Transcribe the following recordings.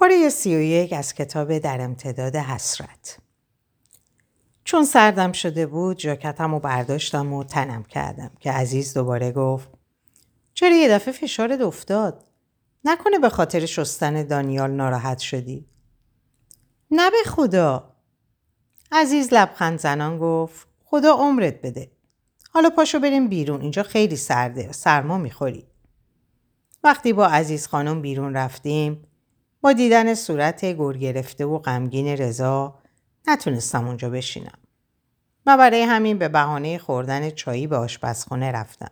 پاره سی و یک از کتاب در امتداد حسرت چون سردم شده بود جاکتم رو برداشتم و تنم کردم که عزیز دوباره گفت چرا یه دفعه فشارت افتاد؟ نکنه به خاطر شستن دانیال ناراحت شدی؟ نه به خدا عزیز لبخند زنان گفت خدا عمرت بده حالا پاشو بریم بیرون اینجا خیلی سرده سرما می‌خوری وقتی با عزیز خانم بیرون رفتیم با دیدن صورت گر گرفته و غمگین رضا نتونستم اونجا بشینم و برای همین به بهانه خوردن چایی به آشپزخونه رفتم.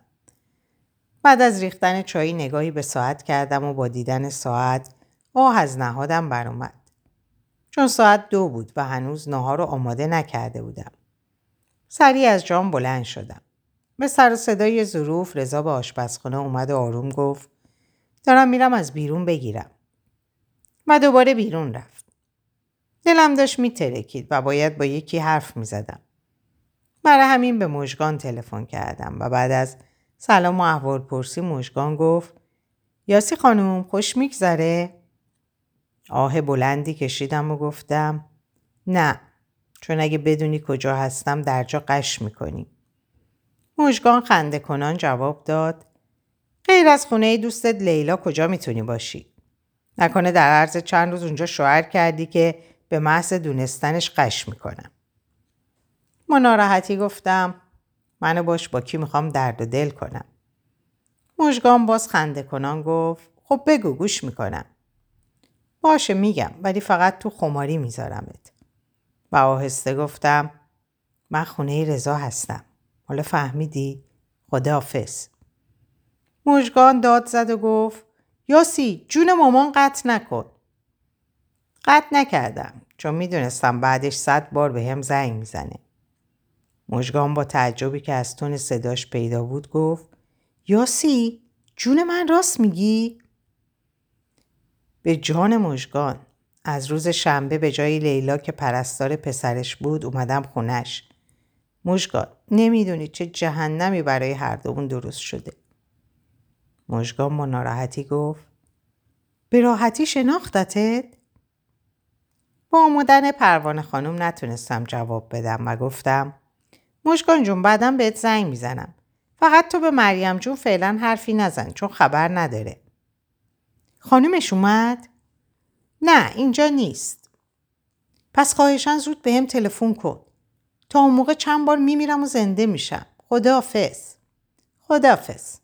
بعد از ریختن چایی نگاهی به ساعت کردم و با دیدن ساعت آه از نهادم برآمد. چون ساعت دو بود و هنوز نهار رو آماده نکرده بودم. سریع از جام بلند شدم. به سر و صدای ظروف رضا به آشپزخونه اومد و آروم گفت دارم میرم از بیرون بگیرم. و دوباره بیرون رفت. دلم داشت میترکید و باید با یکی حرف می‌زدم. برای همین به مژگان تلفن کردم و بعد از سلام و احوال پرسی مژگان گفت یاسی خانم خوش میگذره؟ آه بلندی کشیدم و گفتم نه چون اگه بدونی کجا هستم در جا قش می‌کنی. مژگان خنده کنان جواب داد غیر از خونه دوستت لیلا کجا می‌تونی باشی؟ نکنه در عرض چند روز اونجا شوهر کردی که به محض دونستنش قش می‌کنم. ما ناراحتی گفتم منو باش با کی می‌خوام درد و دل کنم. مژگان باز خنده کنان گفت خب بگو گوش می‌کنم. باشه میگم ولی فقط تو خماری میذارمت. و آهسته گفتم من خونه رضا هستم. حالا فهمیدی؟ خداحافظ. مژگان داد زد و گفت یاسی جون مامان قطع نکن. قطع نکردم چون می‌دونستم بعدش صد بار به هم زنگ می‌زنه. مژگان با تعجبی که از تون صداش پیدا بود گفت یاسی جون من راست میگی؟ به جان مژگان از روز شنبه به جای لیلا که پرستار پسرش بود اومدم خونش. مژگان نمی‌دونی چه جهنمی برای هر دومون درست شده. مژگان با ناراحتی گفت به راحتی شناختتت؟ با آمدن پروانه خانم نتونستم جواب بدم و گفتم مژگان جون بعدم بهت زنگ می‌زنم. فقط تو به مریم جون فعلا حرفی نزن چون خبر نداره. خانمش اومد؟ نه اینجا نیست. پس خواهشاً زود بهم تلفن کن. تا اون موقع چند بار میمیرم و زنده میشم. خداحافظ. خداحافظ.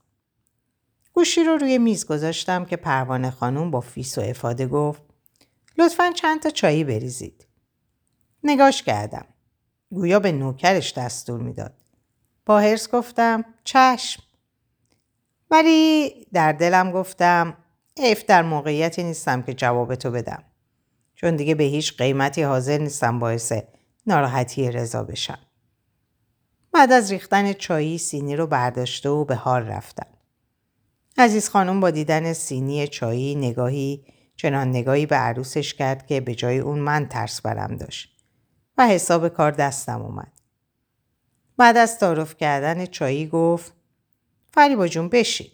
گوشی رو روی میز گذاشتم که پروانه خانم با فیس و افاده گفت لطفا چند تا چایی بریزید. نگاش کردم. گویا به نوکرش دستور می‌داد. با هرس گفتم چشم. ولی در دلم گفتم ایف در موقعیتی نیستم که جواب تو بدم. چون دیگه به هیچ قیمتی حاضر نیستم باعث ناراحتی رضا بشم. بعد از ریختن چایی سینی رو برداشته و به حال رفتم. عزیز خانم با دیدن سینی چایی نگاهی چنان نگاهی به عروسش کرد که به جای اون من ترس برم داشت. و حساب کار دستم اومد. بعد از تعارف کردن چایی گفت فریبا جون بشین.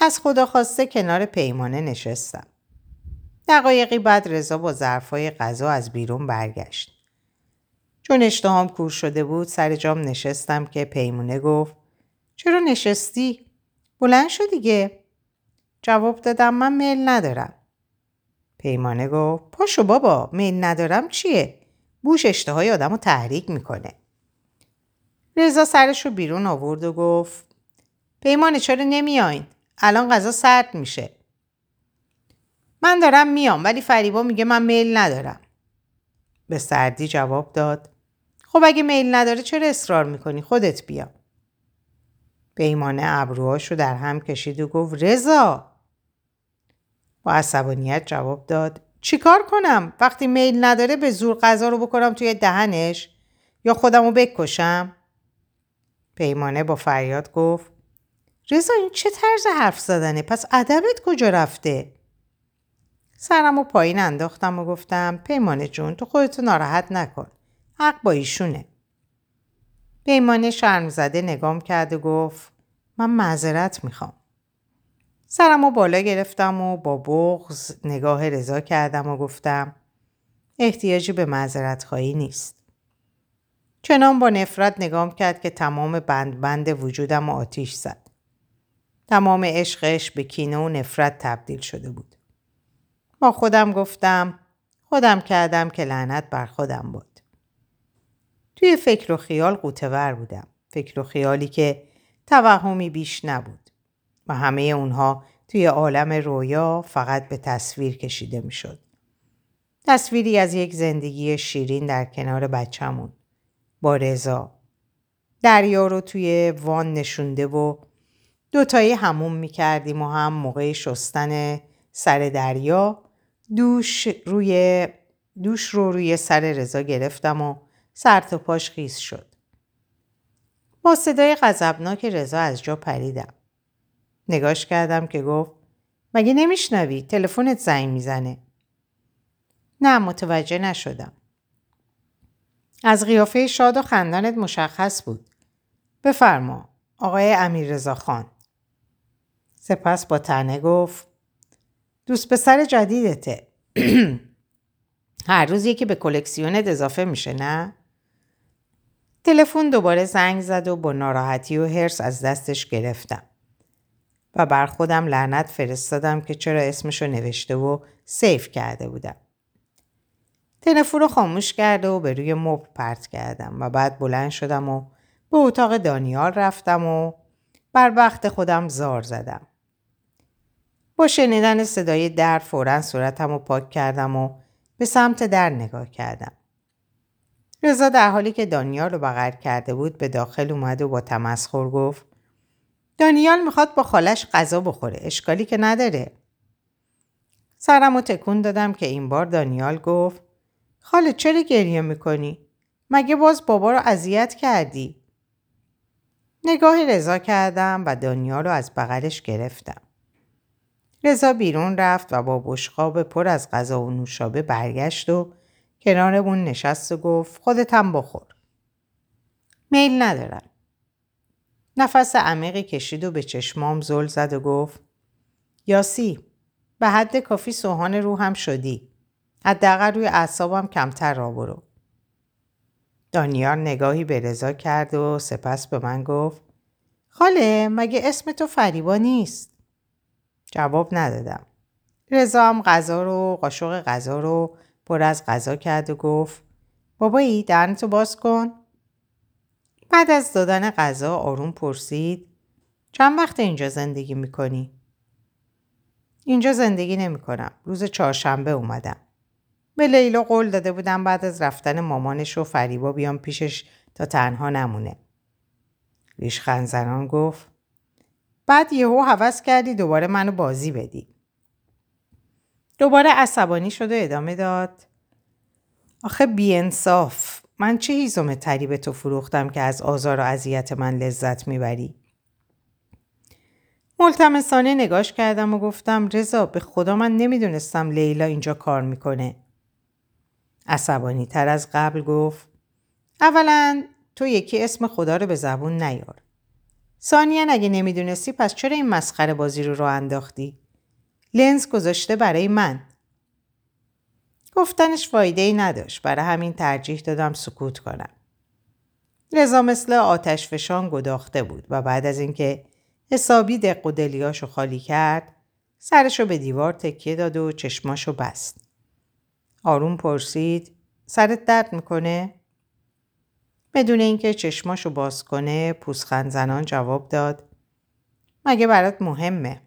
از خدا خواسته کنار پیمانه نشستم. دقایقی بعد رضا با ظرفای غذا از بیرون برگشت. چون اشتهام کور شده بود سر جام نشستم که پیمونه گفت چرا نشستی؟ بلند شو دیگه. جواب دادم من میل ندارم. پیمانه گفت پاشو بابا میل ندارم چیه؟ بوش اشتهای آدم رو تحریک می‌کنه. رضا سرش رو بیرون آورد و گفت پیمانه چرا نمیاین؟ الان غذا سرد میشه. من دارم میام ولی فریبا میگه من میل ندارم. به سردی جواب داد خب اگه میل نداره چرا اصرار می‌کنی؟ خودت بیا. پیمانه ابروهاش رو در هم کشید و گفت رضا! با عصبانیت جواب داد چیکار کنم؟ وقتی میل نداره به زور غذا رو بکنم توی دهنش یا خودم رو بکشم؟ پیمانه با فریاد گفت رضا این چه طرز حرف زدنه؟ پس ادبت کجا رفته؟ سرم و پایین انداختم و گفتم پیمانه جون تو خودتو ناراحت نکن. حق با ایشونه. پیمانه شرم زده نگام کرد و گفت من معذرت می‌خوام سرم و بالا گرفتم و با بغز نگاه رضا کردم و گفتم احتیاجی به معذرت خواهی نیست. چنان با نفرت نگام کرد که تمام بند بند وجودم و آتیش زد. تمام عشقش به کینه و نفرت تبدیل شده بود. با خودم گفتم خودم کردم که لعنت بر خودم بود. توی فکر و خیال قوتور بودم. فکر و خیالی که توهمی بیش نبود. و همه اونها توی عالم رویا فقط به تصویر کشیده می شد. تصویری از یک زندگی شیرین در کنار بچمون. با رضا. دریا رو توی وان نشونده و دوتایی هموم می کردیم و هم موقع شستن سر دریا دوش روی دوش رو روی سر رضا گرفتم و سر تا پاش خیس شد. با صدای غضبناک رضا از جا پریدم. نگاش کردم که گفت مگه نمیشنوی تلفنت زنگ می‌زنه نه متوجه نشدم از قیافه شاد و خندانت مشخص بود بفرما آقای امیر رضا خان سپس با تنه گفت دوست پسر جدیدته هر روز یکی به کلکسیونت اضافه میشه نه؟ تلفن دوباره زنگ زد و با ناراحتی و حرس از دستش گرفتم. و بر خودم لعنت فرستادم که چرا اسمشو نوشته و سیف کرده بودم. تلفن رو خاموش کرده و به روی مبل پرت کردم و بعد بلند شدم و به اتاق دانیال رفتم و بر وقت خودم زار زدم. با شنیدن صدای در فورا صورتم رو پاک کردم و به سمت در نگاه کردم. رضا در حالی که دانیال رو بغل کرده بود به داخل اومد و با تمسخر گفت دانیال می‌خواد با خالش غذا بخوره اشکالی که نداره سرم رو تکون دادم که این بار دانیال گفت خاله چرا گریه می‌کنی؟ مگه باز بابا رو اذیت کردی؟ نگاه رضا کردم و دانیال رو از بغلش گرفتم. رضا بیرون رفت و با بشقاب پر از غذا و نوشابه برگشت و کنارمون نشست و گفت خودت هم بخور. میل ندارم. نفس عمیقی کشید و به چشمام زل زد و گفت یاسی به حد کافی سوهان روحم شدی. حداقل روی اعصابم کمتر را برو. دانیار نگاهی به رضا کرد و سپس به من گفت خاله مگه اسم تو فریبا نیست؟ جواب ندادم. رضا هم غذا رو قاشق غذا رو پر از غذا کرد و گفت بابایی درنتو باز کن بعد از دادن غذا آروم پرسید چند وقت اینجا زندگی می‌کنی؟ اینجا زندگی نمی‌کنم. روز چهارشنبه اومدم. به لیلا قول داده بودم بعد از رفتن مامانش و فریبا بیام پیشش تا تنها نمونه. ریشخند زنان گفت بعد یهو حوض کردی دوباره منو بازی بدی. دوباره عصبانی شد و ادامه داد. آخه بیانصاف من چه هیزم تری به تو فروختم که از آزار و اذیت من لذت می‌بری؟ ملتمسانه نگاش کردم و گفتم رضا به خدا من نمی‌دونستم لیلا اینجا کار می‌کنه. عصبانی تر از قبل گفت اولا تو یکی اسم خدا رو به زبون نیار. ثانیا اگه نمی‌دونستی پس چرا این مسخره بازی رو رو انداختی؟ لنز گذاشته برای من. گفتنش فایده ای نداشت برای همین ترجیح دادم سکوت کنم. رضا مثل آتش فشان گداخته بود و بعد از اینکه حسابی دق و دلیاشو خالی کرد سرشو به دیوار تکیه داد و چشماشو بست. آروم پرسید سرت درد می‌کنه؟ بدون اینکه چشماشو باز کنه پوسخند زنان جواب داد مگه برات مهمه؟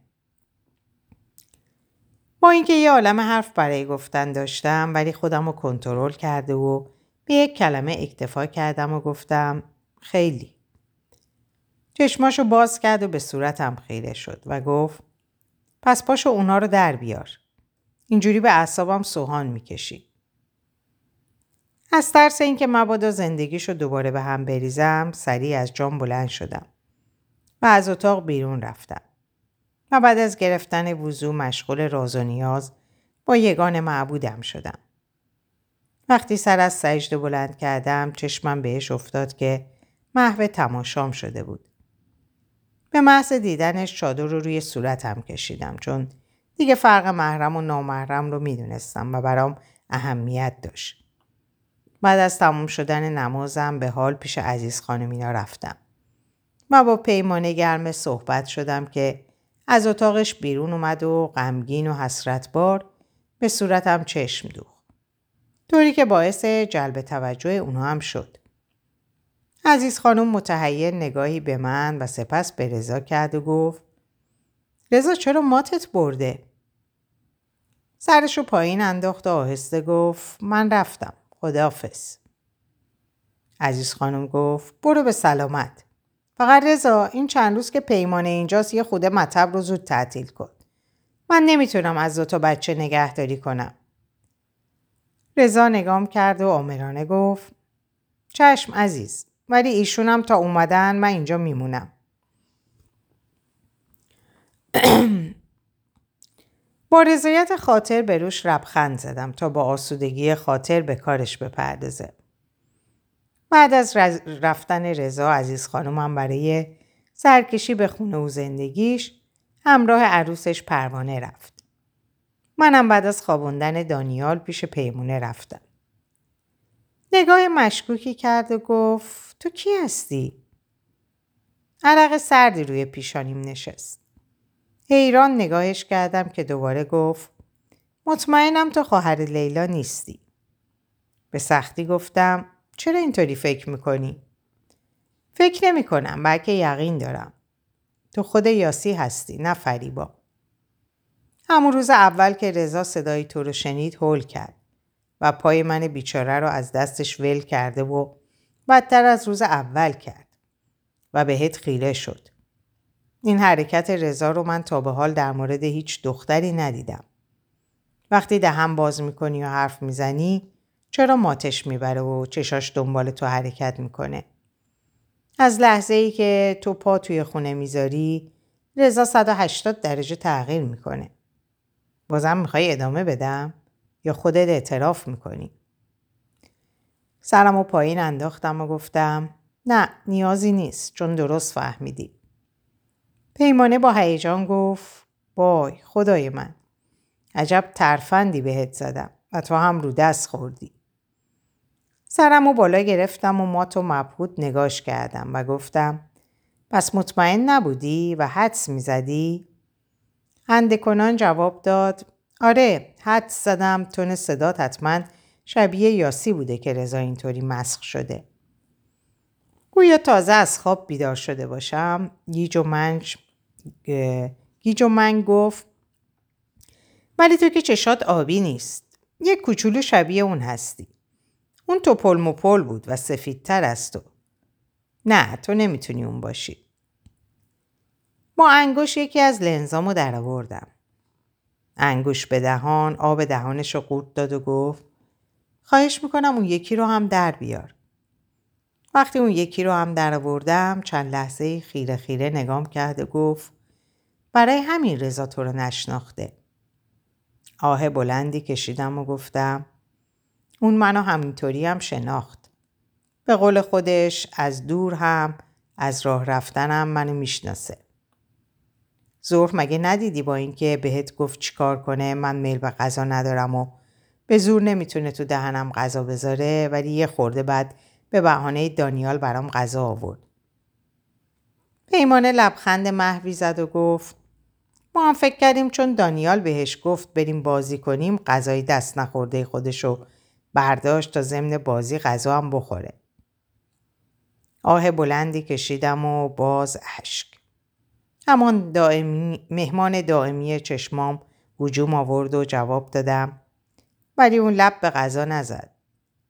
با اینکه یه عالم حرف برای گفتن داشتم ولی خودم رو کنترل کرده و به یک کلمه اکتفا کردم و گفتم خیلی. چشماشو باز کرد و به صورتم خیره شد و گفت پس پاشو اونا رو در بیار. اینجوری به اعصابم سوهان می‌کشی. از ترس اینکه مبادا زندگیشو دوباره به هم بریزم سریع از جام بلند شدم و از اتاق بیرون رفتم. و بعد از گرفتن وضوع مشغول راز و نیاز با یگان معبودم شدم. وقتی سر از سجده بلند کردم چشمم بهش افتاد که محو تماشام شده بود. به محض دیدنش چادر رو روی صورتم کشیدم چون دیگه فرق محرم و نامحرم رو می‌دونستم و برام اهمیت داشت. بعد از تموم شدن نمازم به حال پیش عزیز خانمینا رفتم. و با پیمانه گرم صحبت شدم که از اتاقش بیرون اومد و غمگین و حسرتبار به صورتم چشم دوخت. طوری که باعث جلب توجه اونها هم شد. عزیز خانم متحیر نگاهی به من و سپس به رضا کرد و گفت رضا چرا ماتت برده؟ سرشو پایین انداخت و آهسته گفت من رفتم. خداحافظ. عزیز خانم گفت برو به سلامت. فقط رضا این چند روز که پیمانه اینجاست یه خوده مطب رو زود تعطیل کن. من نمی‌تونم از دو تا بچه نگهداری کنم. رضا نگام کرد و آمرانه گفت چشم عزیز ولی ایشونم تا اومدن من اینجا میمونم. با رضایت خاطر به روش ربخند زدم تا با آسودگی خاطر به کارش بپردازه. بعد از رفتن رضا عزیز خانومم برای سرکشی به خونه و زندگیش همراه عروسش پروانه رفت. منم بعد از خوابوندن دانیال پیش پیمونه رفتم. نگاه مشکوکی کرد و گفت تو کی هستی؟ عرق سردی روی پیشانیم نشست. حیران نگاهش کردم که دوباره گفت مطمئنم تو خواهر لیلا نیستی. به سختی گفتم چرا اینطوری فکر می‌کنی؟ فکر نمی کنم بلکه یقین دارم. تو خود یاسی هستی نه فریبا. همون روز اول که رضا صدای تو رو شنید هول کرد و پای من بیچاره رو از دستش ول کرده و بدتر از روز اول کرد و بهت خیره شد. این حرکت رضا رو من تا به حال در مورد هیچ دختری ندیدم. وقتی دهم باز می‌کنی و حرف می‌زنی چرا ماتش می‌بره و چشاش دنبال تو حرکت می‌کنه؟ از لحظه ای که تو پا توی خونه می‌ذاری رضا 180 درجه تغییر می‌کنه. بازم می‌خوای ادامه بدم یا خودت اعتراف می‌کنی؟ سرم و پایین انداختم و گفتم نه نیازی نیست چون درست فهمیدی. پیمانه با هیجان گفت وای خدای من عجب ترفندی بهت زدم و تو هم رو دست خوردی. سرم و بالا گرفتم و مات و مبهوت نگاش کردم و گفتم پس مطمئن نبودی و حدس می‌زدی؟ هنده کنان جواب داد آره حدس زدم تون صدات حتما شبیه یاسی بوده که رضا اینطوری مسخ شده. گویا تازه از خواب بیدار شده باشم گیج و منج گیج و من گفت ولی تو که چشات آبی نیست یک کوچولو شبیه اون هستی اون توپل مپل بود و سفیدتر از تو. نه تو نمی‌تونی اون باشی. با انگوش یکی از لنزامو در آوردم. انگوش به دهان آب دهانش رو قورت داد و گفت خواهش می‌کنم اون یکی رو هم در بیار. وقتی اون یکی رو هم در آوردم چند لحظه خیره خیره نگام کرد و گفت برای همین رضا تو رو نشناخته. آه بلندی کشیدم و گفتم اون منو همینطوری هم شناخت. به قول خودش از دور هم از راه رفتنم منو می‌شناسه. ظهر مگه ندیدی با اینکه بهت گفت چیکار کنه من میل به غذا ندارم و به زور نمی‌تونه تو دهنم غذا بذاره ولی یه خورده بعد به بهانه دانیال برام غذا آورد. پیمانه لبخند محوی زد و گفت ما هم فکر کردیم چون دانیال بهش گفت بریم بازی کنیم غذای دست نخورده خودشو برداشت تا ضمن بازی غذا هم بخوره. آه بلندی کشیدم و باز اشک. همان دائمی، مهمان دائمی چشمام وجوم آورد و جواب دادم ولی اون لب به غذا نزد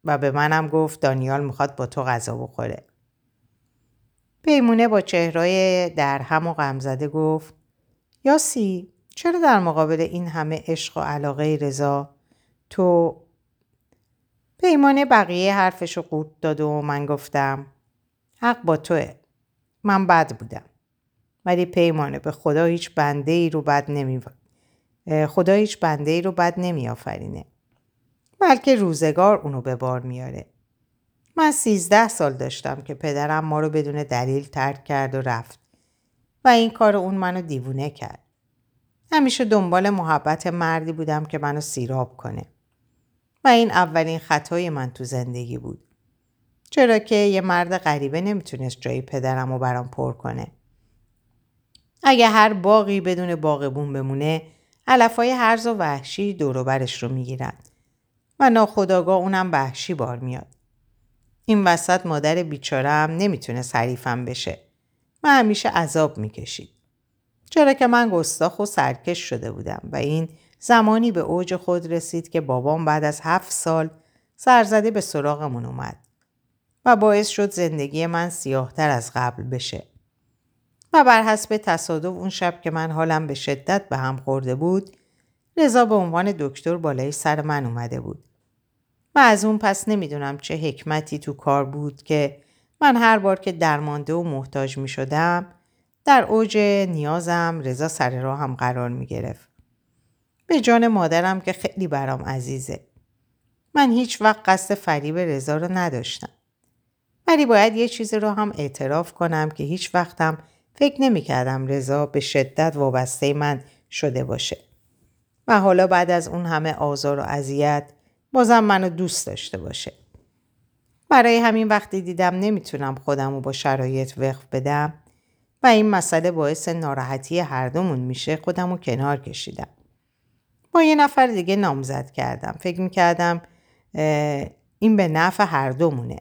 و به منم گفت دانیال می‌خواد با تو غذا بخوره. پیمونه با چهرهای درهم و غمزده گفت یاسی چرا در مقابل این همه عشق و علاقه رضا تو پیمانه بقیه حرفشو قورت داد و من گفتم حق با توه. من بد بودم. ولی پیمانه به خدا هیچ بنده ای رو بد نمی خدا هیچ بنده ای رو بد نمی آفرینه. بلکه روزگار اونو به بار میاره. من سیزده سال داشتم که پدرم ما رو بدون دلیل ترک کرد و رفت. و این کار اون منو دیوونه کرد. همیشه دنبال محبت مردی بودم که منو سیراب کنه. و این اولین خطای من تو زندگی بود. چرا که یه مرد غریبه نمی‌تونست جای پدرم رو برام پر کنه. اگه هر باقی بدون باغبون بمونه علفای هرز و وحشی دوروبرش رو می‌گیرن و ناخداگاه اونم وحشی بار میاد. این وسط مادر بیچارم نمی‌تونه حریفم بشه و همیشه عذاب می‌کشید. چرا که من گستاخ و سرکش شده بودم و این زمانی به اوج خود رسید که بابام بعد از هفت سال سرزده به سراغمون اومد و باعث شد زندگی من سیاهتر از قبل بشه. و بر حسب تصادف اون شب که من حالم به شدت به هم خورده بود رضا به عنوان دکتر بالای سر من اومده بود. و از اون پس نمی‌دونم چه حکمتی تو کار بود که من هر بار که درمانده و محتاج می شدم در اوج نیازم رضا سر راهم قرار می گرفت. به جان مادرم که خیلی برام عزیزه. من هیچ وقت قصد فریب رضا رو نداشتم. ولی باید یه چیزی رو هم اعتراف کنم که هیچ وقتم فکر نمی کردم رضا به شدت وابسته من شده باشه. و حالا بعد از اون همه آزار و اذیت بازم منو دوست داشته باشه. برای همین وقتی دیدم نمی‌تونم خودم رو با شرایط وقف بدم و این مسئله باعث ناراحتی هر دومون میشه خودم رو کنار کشیدم. با یه نفر دیگه نامزد کردم. فکر می‌کردم این به نفع هر دومونه.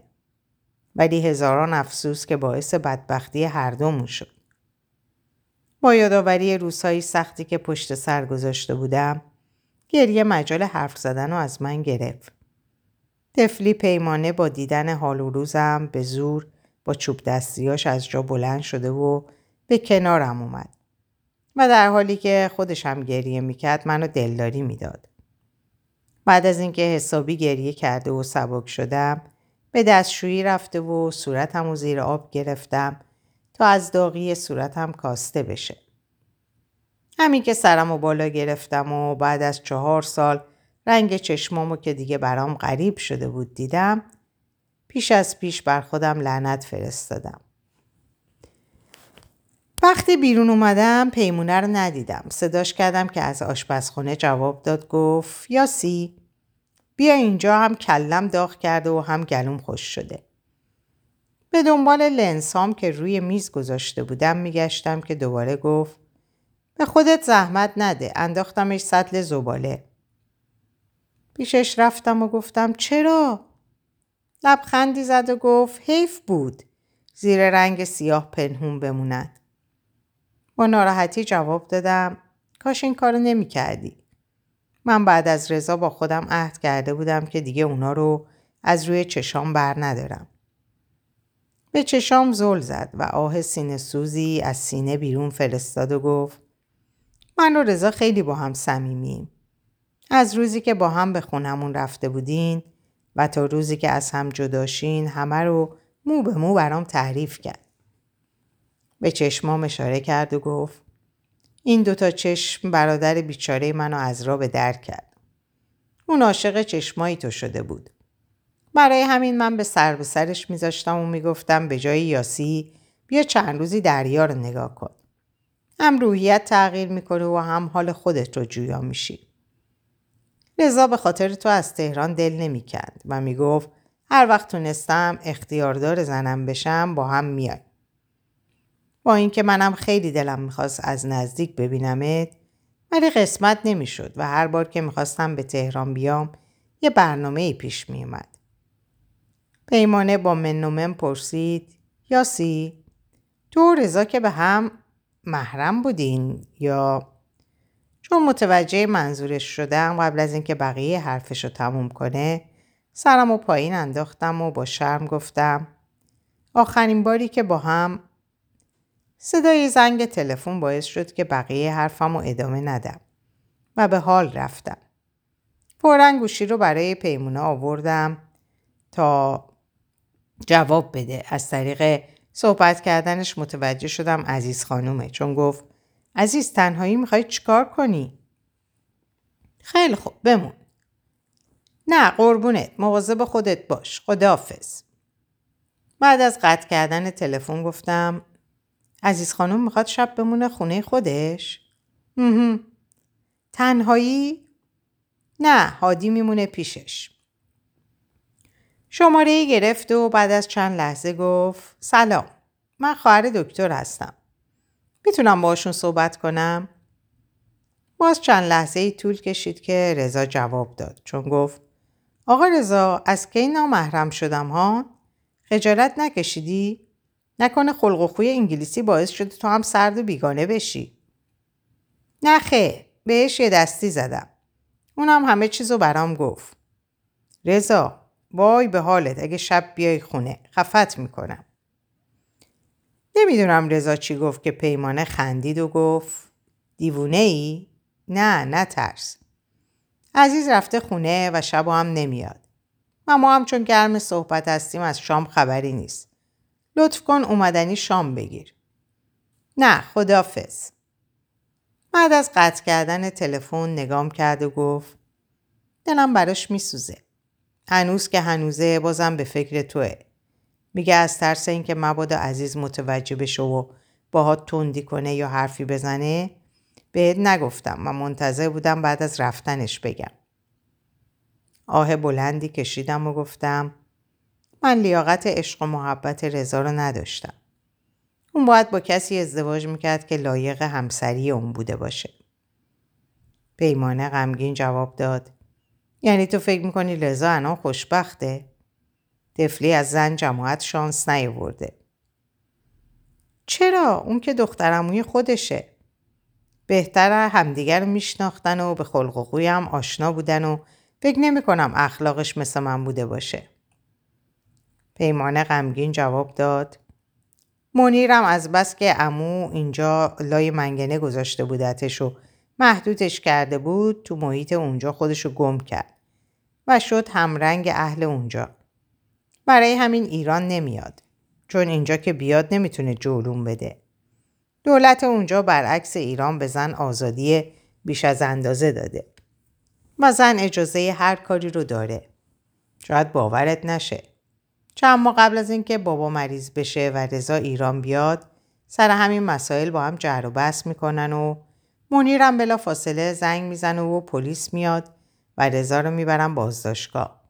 ولی هزاران افسوس که باعث بدبختی هر دومون شد. با یادآوری روزهای سختی که پشت سر گذاشته بودم گریه مجال حرف زدن رو از من گرفت. تفلی پیمانه با دیدن حال و روزم به زور با چوب دستیاش از جا بلند شده و به کنارم اومد. و در حالی که خودش هم گریه می‌کرد منو دلداری می‌داد. بعد از اینکه حسابی گریه کرده و سبک شدم به دستشویی رفته و صورتم و زیر آب گرفتم تا از داغی صورتم کاسته بشه. همین که سرم و بالا گرفتم و بعد از چهار سال رنگ چشمامو که دیگه برام غریب شده بود دیدم پیش از پیش بر خودم لعنت فرستادم. وقتی بیرون اومدم پیمونه رو ندیدم. صداش کردم که از آشپزخونه جواب داد گفت یاسی بیا اینجا هم کلم داغ کرده و هم گلوم خوش شده. به دنبال لنسام که روی میز گذاشته بودم میگشتم که دوباره گفت به خودت زحمت نده انداختمش سطل زباله پیشش رفتم و گفتم چرا؟ لبخندی زد و گفت حیف بود زیر رنگ سیاه پنهون بموند با ناراحتی جواب دادم کاش این کارو نمی کردی. من بعد از رضا با خودم عهد کرده بودم که دیگه اونا رو از روی چشام بر ندارم. به چشام زل زد و آه سینه سوزی از سینه بیرون فرستاد و گفت من و رضا خیلی با هم صمیمیم. از روزی که با هم به خونمون رفته بودین و تا روزی که از هم جداشین همه رو مو به مو برام تعریف کرد. به چشمام اشاره کرد و گفت این دوتا چشم برادر بیچاره منو از را به در کرد. اون عاشق چشمایی تو شده بود. برای همین من به سر به سرش میذاشتم و می‌گفتم به جای یاسی بیا چند روزی دریا رو نگاه کن. هم روحیت تغییر می‌کنه و هم حال خودت رو جویا میشی. رضا به خاطر تو از تهران دل نمی‌کند و می‌گفت هر وقت تونستم اختیاردار زنم بشم با هم میای. با اینکه منم خیلی دلم می‌خواست از نزدیک ببینمت ولی قسمت نمی‌شد و هر بار که می‌خواستم به تهران بیام یه برنامه ای پیش میومد. پیمانه با من پرسید یاسی تو رضا که به هم محرم بودین یا چون متوجه منظورش شدم قبل از اینکه بقیه حرفش رو تموم کنه سرم و پایین انداختم و با شرم گفتم آخرین باری که با هم صدای زنگ تلفن باعث شد که بقیه حرفم رو ادامه ندم و به حال رفتم. فورا گوشی رو برای پیمونه آوردم تا جواب بده از طریق صحبت کردنش متوجه شدم عزیز خانومه چون گفت عزیز تنهایی می‌خوای چیکار کنی؟ خیلی خوب بمون. نه قربونت مواظب خودت باش خداحافظ. بعد از قطع کردن تلفن گفتم عزیز خانم می‌خواد شب بمونه خونه خودش؟ تنهایی؟ نه هادی میمونه پیشش. شماره گرفت و بعد از چند لحظه گفت سلام من خواهر دکتر هستم. می‌تونم باشون صحبت کنم؟ باز چند لحظه ای طول کشید که رضا جواب داد چون گفت آقا رضا از کی نامحرم شدم ها؟ خجالت نکشیدی؟ نکنه خلق و خوی انگلیسی باعث شده تو هم سرد و بیگانه بشی. نخه بهش یه دستی زدم. اونم همه چیزو برام گفت. رضا وای به حالت اگه شب بیای خونه خفت می‌کنم. نمی‌دونم رضا چی گفت که پیمانه خندید و گفت دیوونه ای؟ نه نه ترس. عزیز رفته خونه و شب هم نمیاد. و ما هم چون گرم صحبت هستیم از شام خبری نیست. لطف کن اومدنی شام بگیر. نه خدافز. بعد از قطع کردن تلفن نگام کرد و گفت دلم براش میسوزه. هنوز که هنوزه بازم به فکر توه. میگه از ترس اینکه مبادا عزیز متوجه بشه و باهات تندی کنه یا حرفی بزنه بهت نگفتم و منتظر بودم بعد از رفتنش بگم. آه بلندی کشیدم و گفتم من لیاقت عشق و محبت رضا رو نداشتم. اون باید با کسی ازدواج می‌کرد که لایق همسری اون بوده باشه. پیمانه غمگین جواب داد. یعنی تو فکر می‌کنی رضا الان خوشبخته؟ طفلی از زن جماعت شانس نیاورده. چرا؟ اون که دخترموی خودشه. بهتر همدیگر رو میشناختن و به خلق و هم آشنا بودن و فکر نمی کنم اخلاقش مثل من بوده باشه. پیمانه غمگین جواب داد منیرم از بس که امو اینجا لای منگنه گذاشته بودتش و محدودش کرده بود تو محیط اونجا خودشو گم کرد و شد همرنگ اهل اونجا. برای همین ایران نمیاد چون اینجا که بیاد نمی‌تونه جولون بده. دولت اونجا برعکس ایران به زن آزادی بیش از اندازه داده و زن اجازه هر کاری رو داره. شاید باورت نشه. چند ماه قبل از اینکه بابا مریض بشه و رضا ایران بیاد سر همین مسائل با هم جر و بحث می‌کنن و منیرم بلا فاصله زنگ می‌زنه و پلیس میاد و رضا رو می‌برن بازداشتگاه.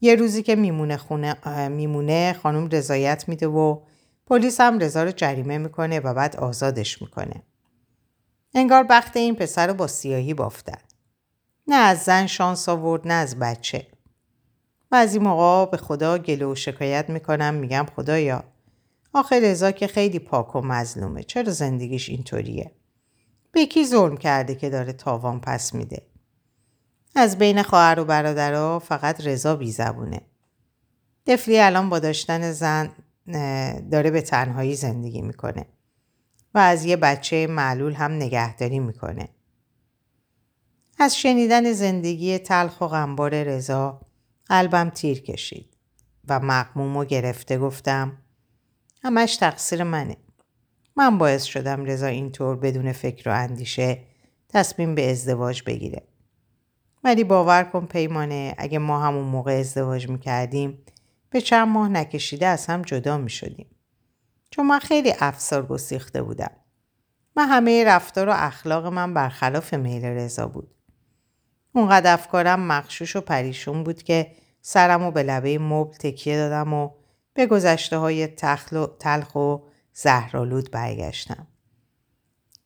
یه روزی که میمونه, خونه میمونه خانم رضایت میده و پلیس هم رضا رو جریمه می‌کنه و بعد آزادش می‌کنه. انگار بخت این پسر رو با سیاهی بافتن. نه از زن شانس آورد نه از بچه. بعضی موقع به خدا گله و شکایت می‌کنم میگم خدایا آخه رضا که خیلی پاک و مظلومه چرا زندگیش اینطوریه؟ به کی ظلم کرده که داره تاوان پس میده؟ از بین خواهر و برادرها فقط رضا بی زبونه. دفلی الان با داشتن زن داره به تنهایی زندگی می‌کنه و از یه بچه معلول هم نگهداری می‌کنه. از شنیدن زندگی تلخ و غمبار رضا قلبم تیر کشید و مقموم و گرفته گفتم همش تقصیر منه. من باعث شدم رضا اینطور بدون فکر و اندیشه تصمیم به ازدواج بگیره. ولی باور کن پیمانه اگه ما همون موقع ازدواج می‌کردیم به چند ماه نکشیده از هم جدا می‌شدیم. چون من خیلی افسار گسیخته بودم. من همه رفتار و اخلاق من برخلاف میل رضا بود. اونقدر افکارم مخشوش و پریشون بود که سرم و به لبه مبل تکیه دادم و به گذشته های تلخ و زهرالود برگشتم.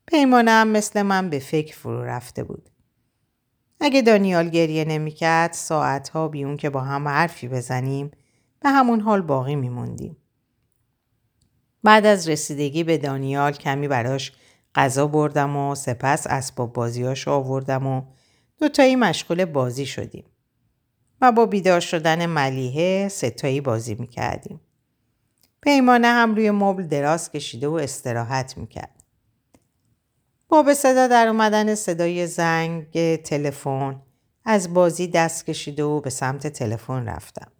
پیمانم مثل من به فکر فرو رفته بود. اگه دانیال گریه نمی‌کرد ساعتها بیون که با هم حرفی بزنیم به همون حال باقی میموندیم. بعد از رسیدگی به دانیال کمی براش غذا بردم و سپس اسباب بازیاش آوردم و دوتایی مشغول بازی شدیم. و با بیدار شدن ملیحه ستایی بازی می‌کردیم. پیمانه هم روی مبل دراز کشیده و استراحت می‌کرد. با به صدا در اومدن صدای زنگ تلفن از بازی دست کشیده و به سمت تلفن رفتم.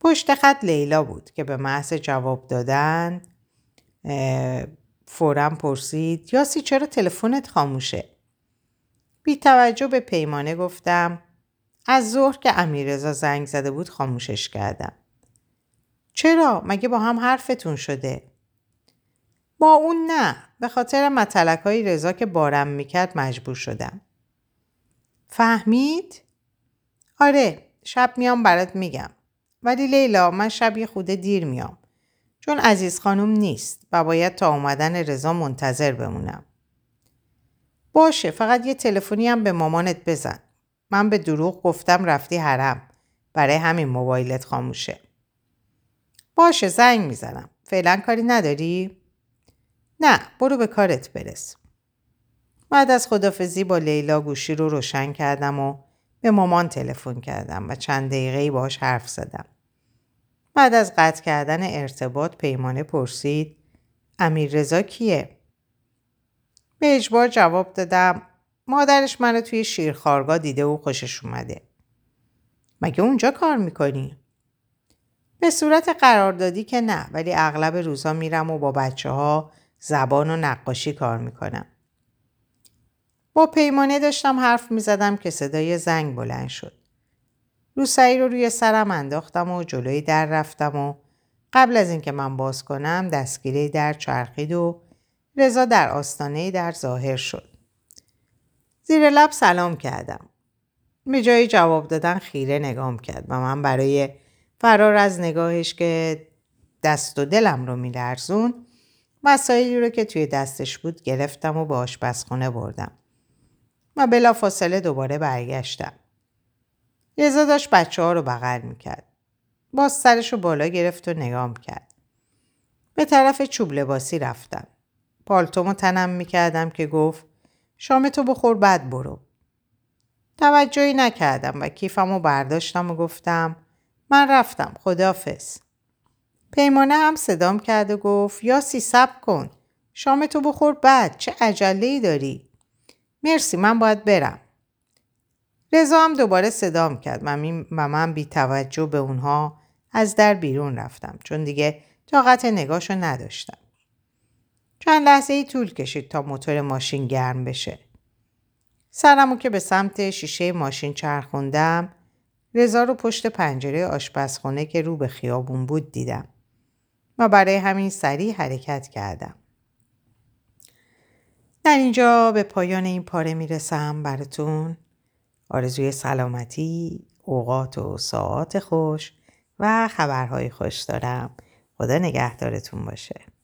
پشت خط لیلا بود که به محض جواب دادن فورا پرسید یاسی چرا تلفنت خاموشه؟ بی توجه به پیمانه گفتم از ظهر که امیرزا زنگ زده بود خاموشش کردم. چرا؟ مگه با هم حرفتون شده؟ با اون نه به خاطر متلک های رضا که بارم می‌کرد مجبور شدم فهمید؟ آره شب میام برات میگم ولی لیلا من شب یه خوده دیر میام چون عزیز خانم نیست و باید تا اومدن رضا منتظر بمونم باشه فقط یه تلفنی هم به مامانت بزن من به دروغ گفتم رفتی حرم. برای همین موبایلت خاموشه. باشه زنگ می‌زنم. فعلا کاری نداری؟ نه برو به کارت برس. بعد از خدافزی با لیلا گوشی رو روشن کردم و به مامان تلفن کردم و چند دقیقه باش حرف زدم. بعد از قطع کردن ارتباط پیمانه پرسید امیر رضا کیه؟ به اجبار جواب دادم مادرش منو توی شیرخارگاه دیده و خوشش اومده. مگه اونجا کار می‌کنی؟ به صورت قراردادی که نه ولی اغلب روزا میرم و با بچه ها زبان و نقاشی کار می‌کنم. با پیمانه داشتم حرف می‌زدم که صدای زنگ بلند شد. روسایی رو روی سرم انداختم و جلوی در رفتم و قبل از اینکه من باز کنم دستگیره در چرخید و رضا در آستانه در ظاهر شد. زیر لب سلام کردم. به جای جواب دادن خیره نگام کرد و من برای فرار از نگاهش که دست و دلم رو میلرزون وسایلی رو که توی دستش بود گرفتم و به آشپزخونه بردم. و بلا فاصله دوباره برگشتم. رضا داشت بچه ها رو بغل می‌کرد. باز سرش رو بالا گرفت و نگام کرد. به طرف چوب لباسی رفتم. پالتومو تنم می‌کردم که گفت شام تو بخور بعد برو. توجهی نکردم و کیفم رو برداشتم و گفتم من رفتم خدافز. پیمانه هم صدام کرد و گفت یا سی سب کن. شام تو بخور بعد چه عجله داری؟ مرسی من باید برم. رضا هم دوباره صدام کرد و من بی توجه به اونها از در بیرون رفتم چون دیگه طاقت نگاشو نداشتم. چند لحظه ای طول کشید تا موتور ماشین گرم بشه. سرمو که به سمت شیشه ماشین چرخوندم رضا رو پشت پنجره آشپزخونه که رو به خیابون بود دیدم و برای همین سریع حرکت کردم. در اینجا به پایان این پاره می‌رسم براتون آرزوی سلامتی، اوقات و ساعات خوش و خبرهای خوش دارم. خدا نگهدارتون باشه.